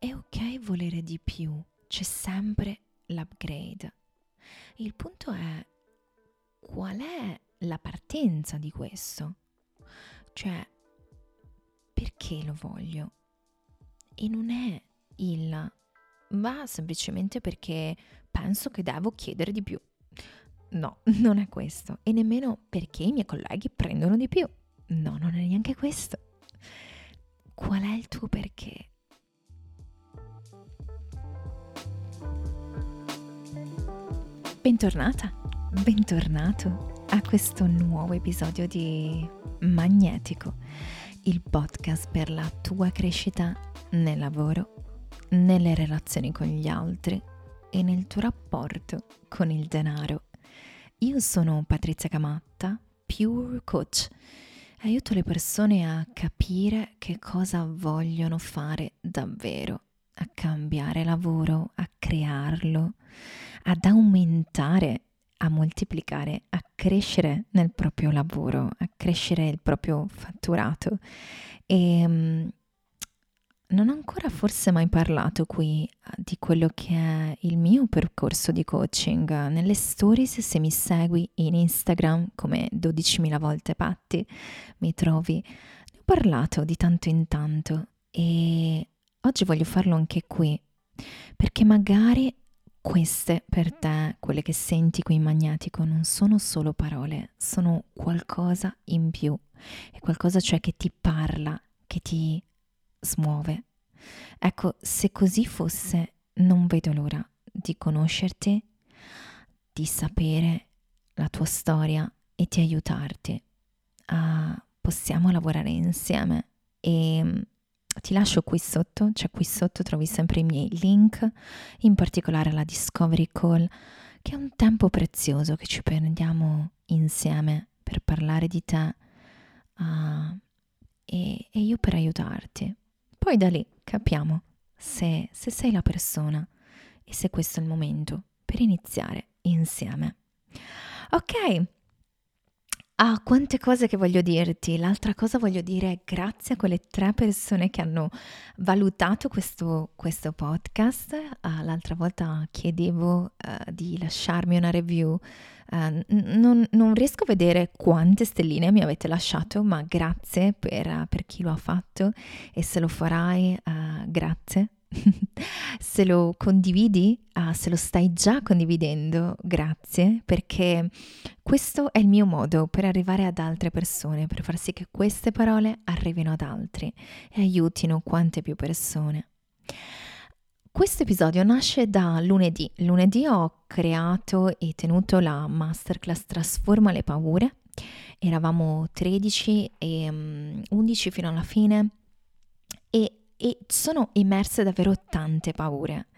è ok volere di più, c'è sempre l'upgrade. Il punto è qual è la partenza di questo? Cioè, perché lo voglio? E non è il va semplicemente perché penso che devo chiedere di più. No, non è questo. E nemmeno perché i miei colleghi prendono di più. No, non è neanche questo. Qual è il tuo perché? Bentornata, bentornato a questo nuovo episodio di Magnetico, il podcast per la tua crescita nel lavoro, nelle relazioni con gli altri e nel tuo rapporto con il denaro. Io sono Patrizia Camatta, Pure Coach. Aiuto le persone a capire che cosa vogliono fare davvero, a cambiare lavoro, a crearlo, ad aumentare, a moltiplicare, a crescere nel proprio lavoro, a crescere il proprio fatturato. E um, non ho ancora forse mai parlato qui eh, di quello che è il mio percorso di coaching. Nelle stories, se mi segui in Instagram come 12.000 volte Patti, mi trovi. Ne ho parlato di tanto in tanto e oggi voglio farlo anche qui, perché magari queste per te, quelle che senti qui in Magnetico, non sono solo parole, sono qualcosa in più. È qualcosa cioè che ti parla, che ti smuove. Ecco, se così fosse, non vedo l'ora di conoscerti, di sapere la tua storia e di aiutarti. Uh, possiamo lavorare insieme e ti lascio qui sotto, cioè qui sotto trovi sempre i miei link, in particolare la Discovery Call, che è un tempo prezioso che ci prendiamo insieme per parlare di te uh, e, e io per aiutarti. Poi da lì capiamo se, se sei la persona e se questo è il momento per iniziare insieme. Ok, Ah, quante cose che voglio dirti. L'altra cosa voglio dire grazie a quelle tre persone che hanno valutato questo, questo podcast. Uh, l'altra volta chiedevo uh, di lasciarmi una review. Uh, non, non, riesco a vedere quante stelline mi avete lasciato, ma grazie per, per chi lo ha fatto e se lo farai, grazie se lo condividi, ah, se lo stai già condividendo, grazie, perché questo è il mio modo per arrivare ad altre persone, per far sì che queste parole arrivino ad altri e aiutino quante più persone. Questo episodio nasce da lunedì. Lunedì ho creato e tenuto la masterclass Trasforma le paure. Eravamo 13 e um, 11 fino alla fine e sono immerse davvero tante paure.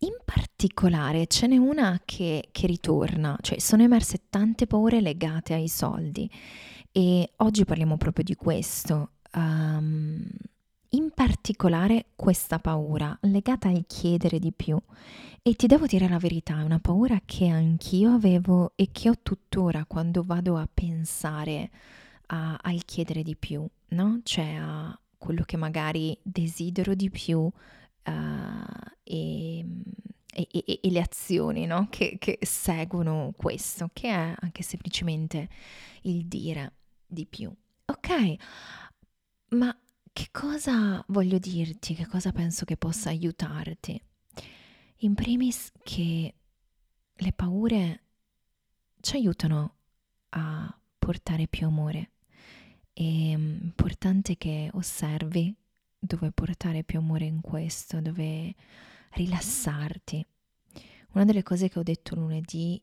In particolare ce n'è una che, che ritorna, cioè sono emerse tante paure legate ai soldi e oggi parliamo proprio di questo. Um, in particolare questa paura legata al chiedere di più. E ti devo dire la verità, è una paura che anch'io avevo e che ho tuttora quando vado a pensare a, al chiedere di più, no? Cioè a, quello che magari desidero di più uh, e, e, e, e, le azioni no? che, che seguono questo, che è anche semplicemente il dire di più. Ok, ma che cosa voglio dirti? Che cosa penso che possa aiutarti? In primis che le paure ci aiutano a portare più amore è mm, importante che osservi dove portare più amore in questo, dove rilassarti. Una delle cose che ho detto lunedì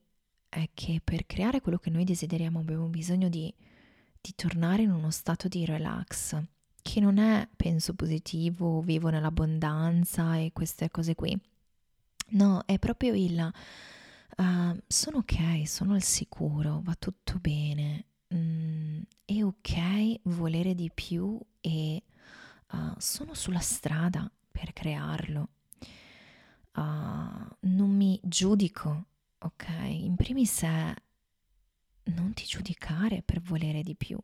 è che per creare quello che noi desideriamo abbiamo bisogno di, di tornare in uno stato di relax, che non è penso positivo, vivo nell'abbondanza e queste cose qui. No, è proprio il uh, sono ok, sono al sicuro, va tutto bene, è ok volere di più e uh, sono sulla strada per crearlo. Uh, non mi giudico, ok? In primis è non ti giudicare per volere di più.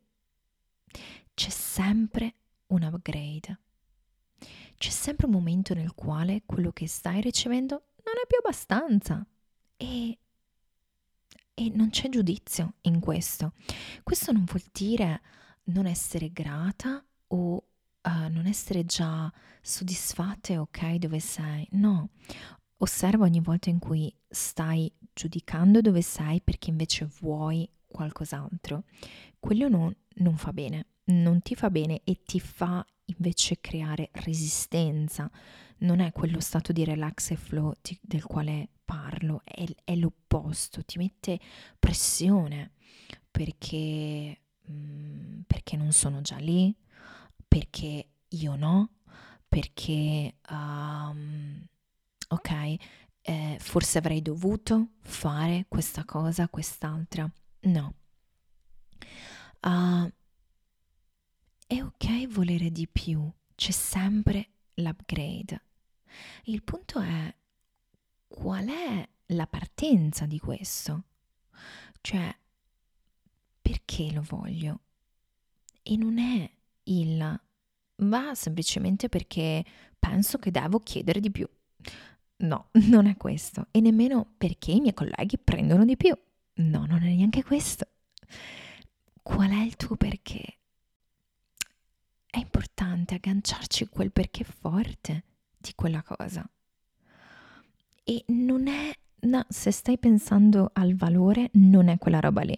C'è sempre un upgrade. c'è sempre un momento nel quale quello che stai ricevendo non è più abbastanza e, e non c'è giudizio in questo. Questo non vuol dire non essere grata o uh, non essere già soddisfatta e ok dove sei. No, osserva ogni volta in cui stai giudicando dove sei perché invece vuoi qualcos'altro. Quello non, non fa bene, non ti fa bene e ti fa invece creare resistenza. Non è quello stato di relax e flow ti, del quale parlo, è, è, l'opposto, ti mette pressione perché, mm, perché non sono già lì, perché io no, perché, um, ok, eh, forse avrei dovuto fare questa cosa, quest'altra. No. Uh, è ok volere di più, c'è sempre l'upgrade. Il punto è qual è la partenza di questo? Cioè, perché lo voglio? E non è il va semplicemente perché penso che devo chiedere di più. No, non è questo. E nemmeno perché i miei colleghi prendono di più. No, non è neanche questo. Qual è il tuo perché? è importante agganciarci quel perché forte di quella cosa. E non è, no, se stai pensando al valore, non è quella roba lì.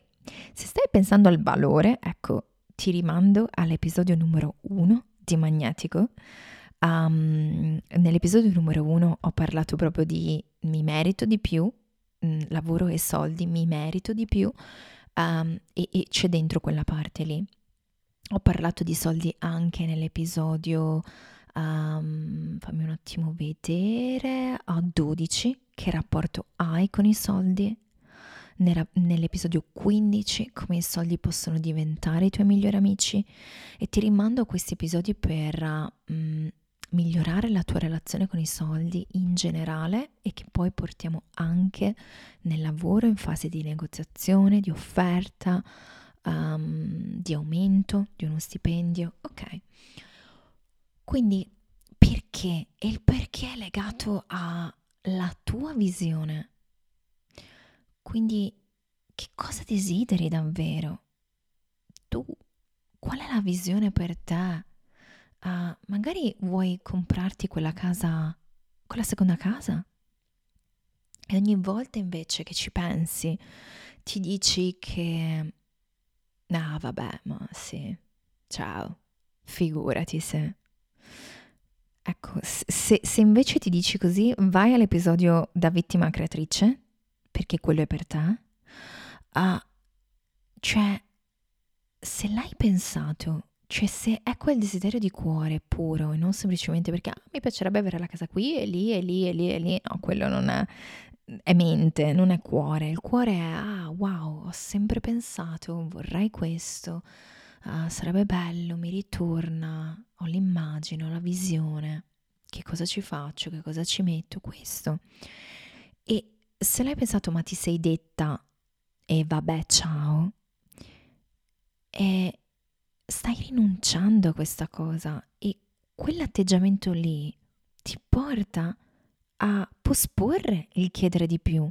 Se stai pensando al valore, ecco, ti rimando all'episodio numero uno di Magnetico. Um, nell'episodio numero uno ho parlato proprio di mi merito di più, mh, mm, lavoro e soldi, mi merito di più um, e, e c'è dentro quella parte lì. Ho parlato di soldi anche nell'episodio, um, fammi un attimo vedere, a 12, che rapporto hai con i soldi? Nell'episodio 15, come i soldi possono diventare i tuoi migliori amici? E ti rimando a questi episodi per um, migliorare la tua relazione con i soldi in generale e che poi portiamo anche nel lavoro in fase di negoziazione, di offerta um, di aumento di uno stipendio, ok? Quindi perché? E il perché è legato alla tua visione. Quindi che cosa desideri davvero? Tu, qual è la visione per te? Uh, magari vuoi comprarti quella casa, quella seconda casa? E ogni volta invece che ci pensi, ti dici che Ah, vabbè, ma sì. Ciao. Figurati se. Ecco, se, se, invece ti dici così, vai all'episodio da vittima creatrice, perché quello è per te. Uh, cioè, se l'hai pensato, cioè se è quel desiderio di cuore puro e non semplicemente perché ah, mi piacerebbe avere la casa qui e lì e lì e lì e lì, no, quello non è, è mente, non è cuore. Il cuore è, ah, wow, ho sempre pensato, vorrei questo, ah, sarebbe bello, mi ritorna, ho l'immagine, ho la visione, che cosa ci faccio, che cosa ci metto, questo. E se l'hai pensato ma ti sei detta, e vabbè, ciao, e stai rinunciando a questa cosa e quell'atteggiamento lì ti porta a a posporre il chiedere di più.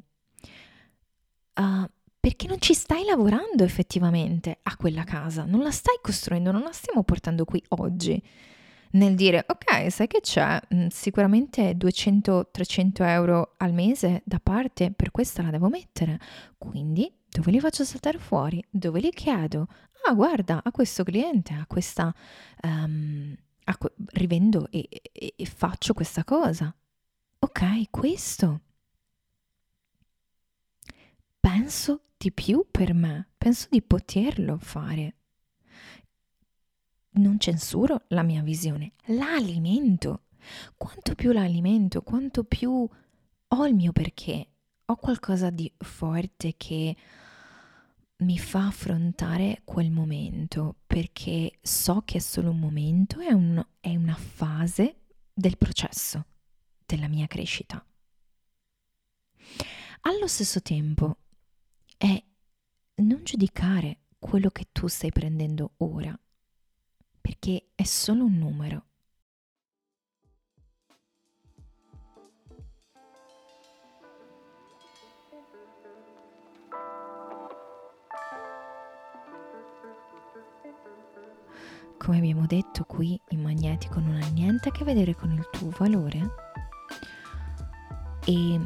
Uh, perché non ci stai lavorando effettivamente a quella casa, non la stai costruendo, non la stiamo portando qui oggi. Nel dire, ok, sai che c'è, mm, sicuramente 200-300 euro al mese da parte, per questa la devo mettere. Quindi dove li faccio saltare fuori? Dove li chiedo? Ah, guarda, a questo cliente, a questa... Um, a rivendo e, e, e faccio questa cosa ok, questo. Penso di più per me, penso di poterlo fare. Non censuro la mia visione, la alimento. Quanto più la alimento, quanto più ho il mio perché, ho qualcosa di forte che mi fa affrontare quel momento perché so che è solo un momento, è, un, è una fase del processo della mia crescita. Allo stesso tempo è non giudicare quello che tu stai prendendo ora, perché è solo un numero. Come abbiamo detto qui, il magnetico non ha niente a che vedere con il tuo valore e,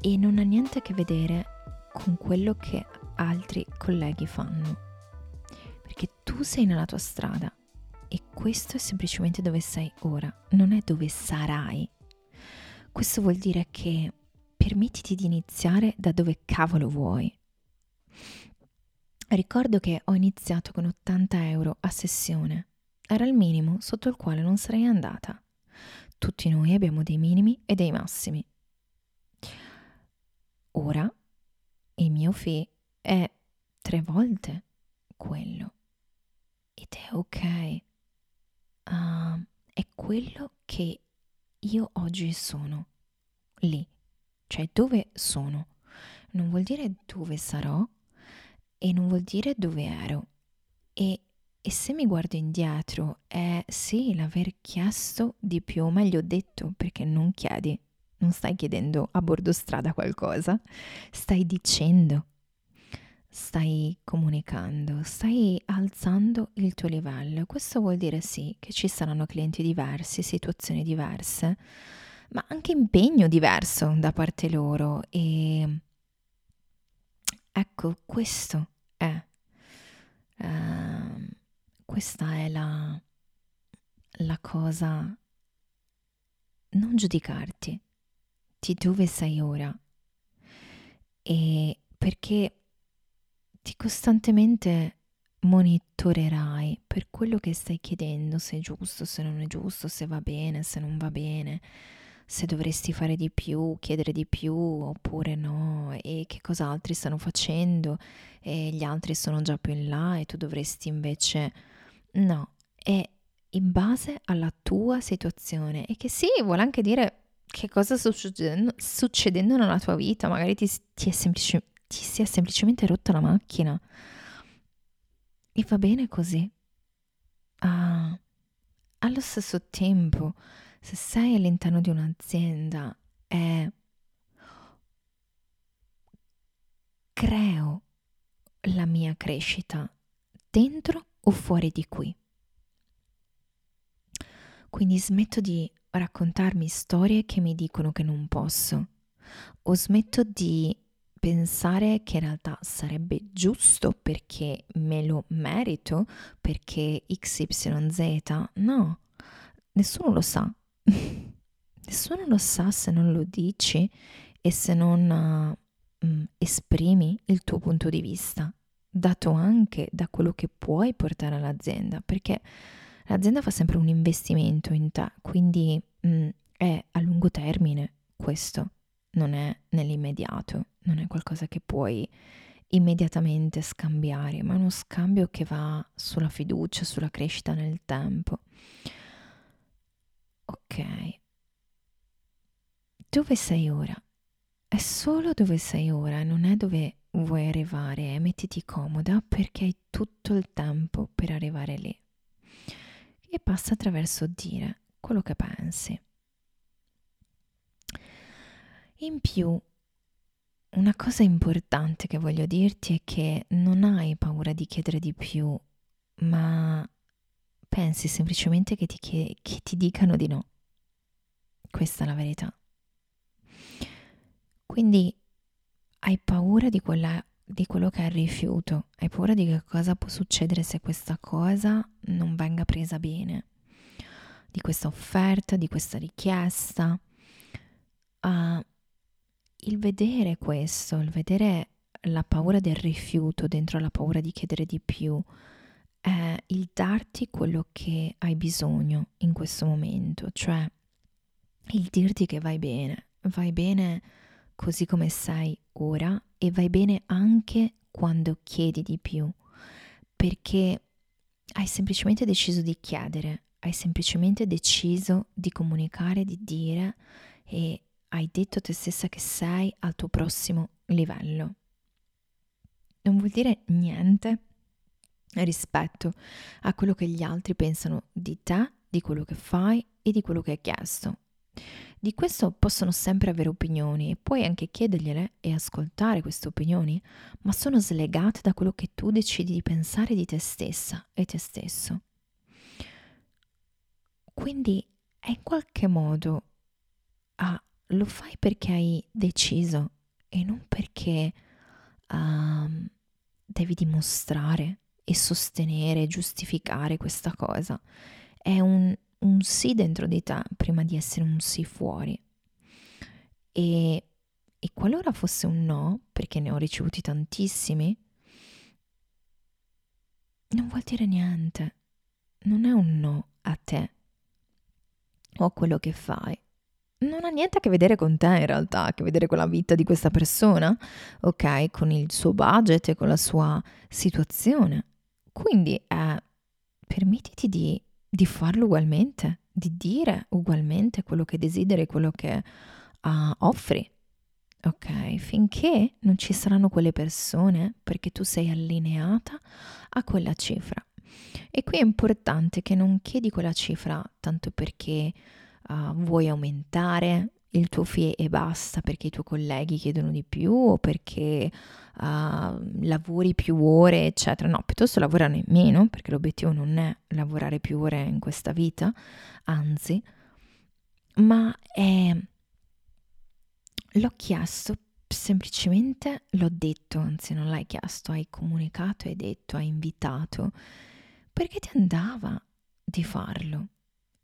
e non ha niente a che vedere con quello che altri colleghi fanno. Perché tu sei nella tua strada e questo è semplicemente dove sei ora, non è dove sarai. Questo vuol dire che permettiti di iniziare da dove cavolo vuoi. Ricordo che ho iniziato con 80 euro a sessione. Era il minimo sotto il quale non sarei andata. Tutti noi abbiamo dei minimi e dei massimi. Ora il mio fee è tre volte quello. Ed è ok. Uh, è quello che io oggi sono. Lì. Cioè dove sono. Non vuol dire dove sarò e non vuol dire dove ero. E, e se mi guardo indietro è sì l'aver chiesto di più, o meglio detto, perché non chiedi, non stai chiedendo a bordo strada qualcosa, stai dicendo, stai comunicando, stai alzando il tuo livello. Questo vuol dire sì che ci saranno clienti diversi, situazioni diverse, ma anche impegno diverso da parte loro e Ecco, questo è, uh, questa è la, la cosa, non giudicarti di dove sei ora? E perché ti costantemente monitorerai per quello che stai chiedendo, se è giusto, se non è giusto, se va bene, se non va bene se dovresti fare di più, chiedere di più oppure no, e che cosa altri stanno facendo e gli altri sono già più in là e tu dovresti invece... No, è in base alla tua situazione e che sì, vuole anche dire che cosa sta succedendo, succedendo nella tua vita, magari ti, ti, semplici, ti si è semplicemente rotta la macchina e va bene così. Ah, allo stesso tempo se sei all'interno di un'azienda e creo la mia crescita dentro o fuori di qui. Quindi smetto di raccontarmi storie che mi dicono che non posso o smetto di pensare che in realtà sarebbe giusto perché me lo merito, perché XYZ. No, nessuno lo sa, Nessuno lo sa se non lo dici e se non uh, esprimi il tuo punto di vista, dato anche da quello che puoi portare all'azienda, perché l'azienda fa sempre un investimento in te, quindi mh, è a lungo termine questo, non è nell'immediato, non è qualcosa che puoi immediatamente scambiare, ma è uno scambio che va sulla fiducia, sulla crescita nel tempo. Ok. Dove sei ora? È solo dove sei ora, non è dove vuoi arrivare. Mettiti comoda perché hai tutto il tempo per arrivare lì. E passa attraverso dire quello che pensi. In più, una cosa importante che voglio dirti è che non hai paura di chiedere di più, ma pensi semplicemente che ti, che, che ti dicano di no. Questa è la verità. Quindi hai paura di, quella, di quello che è il rifiuto, hai paura di che cosa può succedere se questa cosa non venga presa bene, di questa offerta, di questa richiesta. Uh, il vedere questo, il vedere la paura del rifiuto dentro la paura di chiedere di più, è il darti quello che hai bisogno in questo momento, cioè il dirti che vai bene, vai bene così come sei ora e vai bene anche quando chiedi di più, perché hai semplicemente deciso di chiedere, hai semplicemente deciso di comunicare, di dire e hai detto te stessa che sei al tuo prossimo livello. Non vuol dire niente rispetto a quello che gli altri pensano di te, di quello che fai e di quello che hai chiesto. Di questo possono sempre avere opinioni e puoi anche chiedergliele e ascoltare queste opinioni, ma sono slegate da quello che tu decidi di pensare di te stessa e te stesso. Quindi è in qualche modo ah, lo fai perché hai deciso e non perché uh, devi dimostrare e sostenere giustificare questa cosa. È un, un sì dentro di te prima di essere un sì fuori. E, e qualora fosse un no, perché ne ho ricevuti tantissimi, non vuol dire niente. Non è un no a te o a quello che fai non ha niente a che vedere con te in realtà, a che vedere con la vita di questa persona, ok? Con il suo budget e con la sua situazione. Quindi eh, permettiti di, di, farlo ugualmente, di dire ugualmente quello che desideri, quello che uh, offri. Ok, finché non ci saranno quelle persone perché tu sei allineata a quella cifra. E qui è importante che non chiedi quella cifra tanto perché uh, vuoi aumentare il tuo fee e basta perché i tuoi colleghi chiedono di più o perché uh, lavori più ore, eccetera. No, piuttosto lavorare meno, perché l'obiettivo non è lavorare più ore in questa vita, anzi, ma è... l'ho chiesto semplicemente, l'ho detto, anzi non l'hai chiesto, hai comunicato, hai detto, hai invitato, perché ti andava di farlo.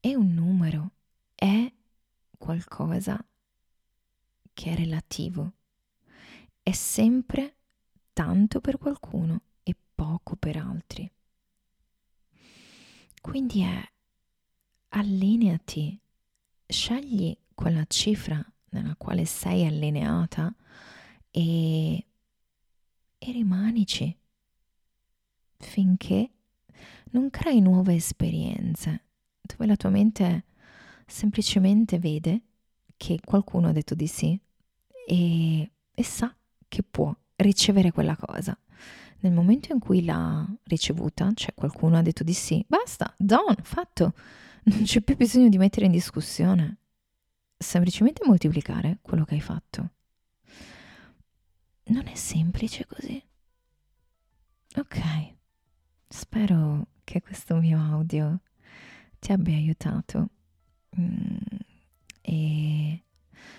È un numero, è qualcosa che è relativo. È sempre tanto per qualcuno e poco per altri. Quindi è allineati, scegli quella cifra nella quale sei allineata e, e rimanici finché non crei nuove esperienze dove la tua mente semplicemente vede che qualcuno ha detto di sì e, e sa che può ricevere quella cosa. Nel momento in cui l'ha ricevuta, cioè qualcuno ha detto di sì, basta, done, fatto, non c'è più bisogno di mettere in discussione, semplicemente moltiplicare quello che hai fatto. Non è semplice così. Ok, spero che questo mio audio ti abbia aiutato Mm, e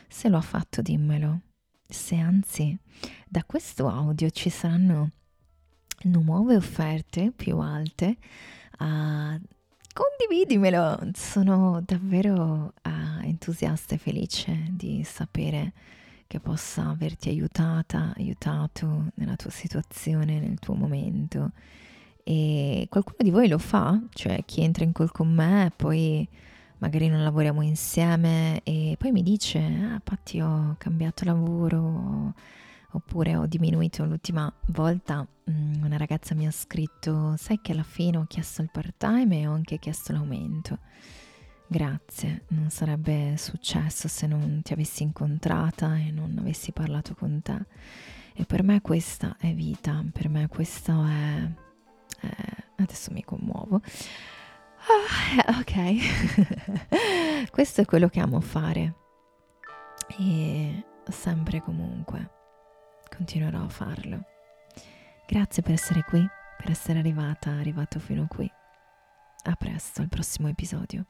se lo ha fatto dimmelo. Se anzi da questo audio ci saranno nuove offerte più alte, uh, condividimelo. Sono davvero uh, entusiasta e felice di sapere che possa averti aiutata, aiutato nella tua situazione, nel tuo momento. E qualcuno di voi lo fa, cioè chi entra in call con me, poi magari non lavoriamo insieme e poi mi dice, ah Patti ho cambiato lavoro oppure ho diminuito l'ultima volta, mm, una ragazza mi ha scritto, sai che alla fine ho chiesto il part time e ho anche chiesto l'aumento. Grazie, non sarebbe successo se non ti avessi incontrata e non avessi parlato con te. E per me questa è vita, per me questo è... è adesso mi commuovo. Ah, ok, questo è quello che amo fare e sempre comunque continuerò a farlo. Grazie per essere qui, per essere arrivata, arrivato fino qui. A presto, al prossimo episodio.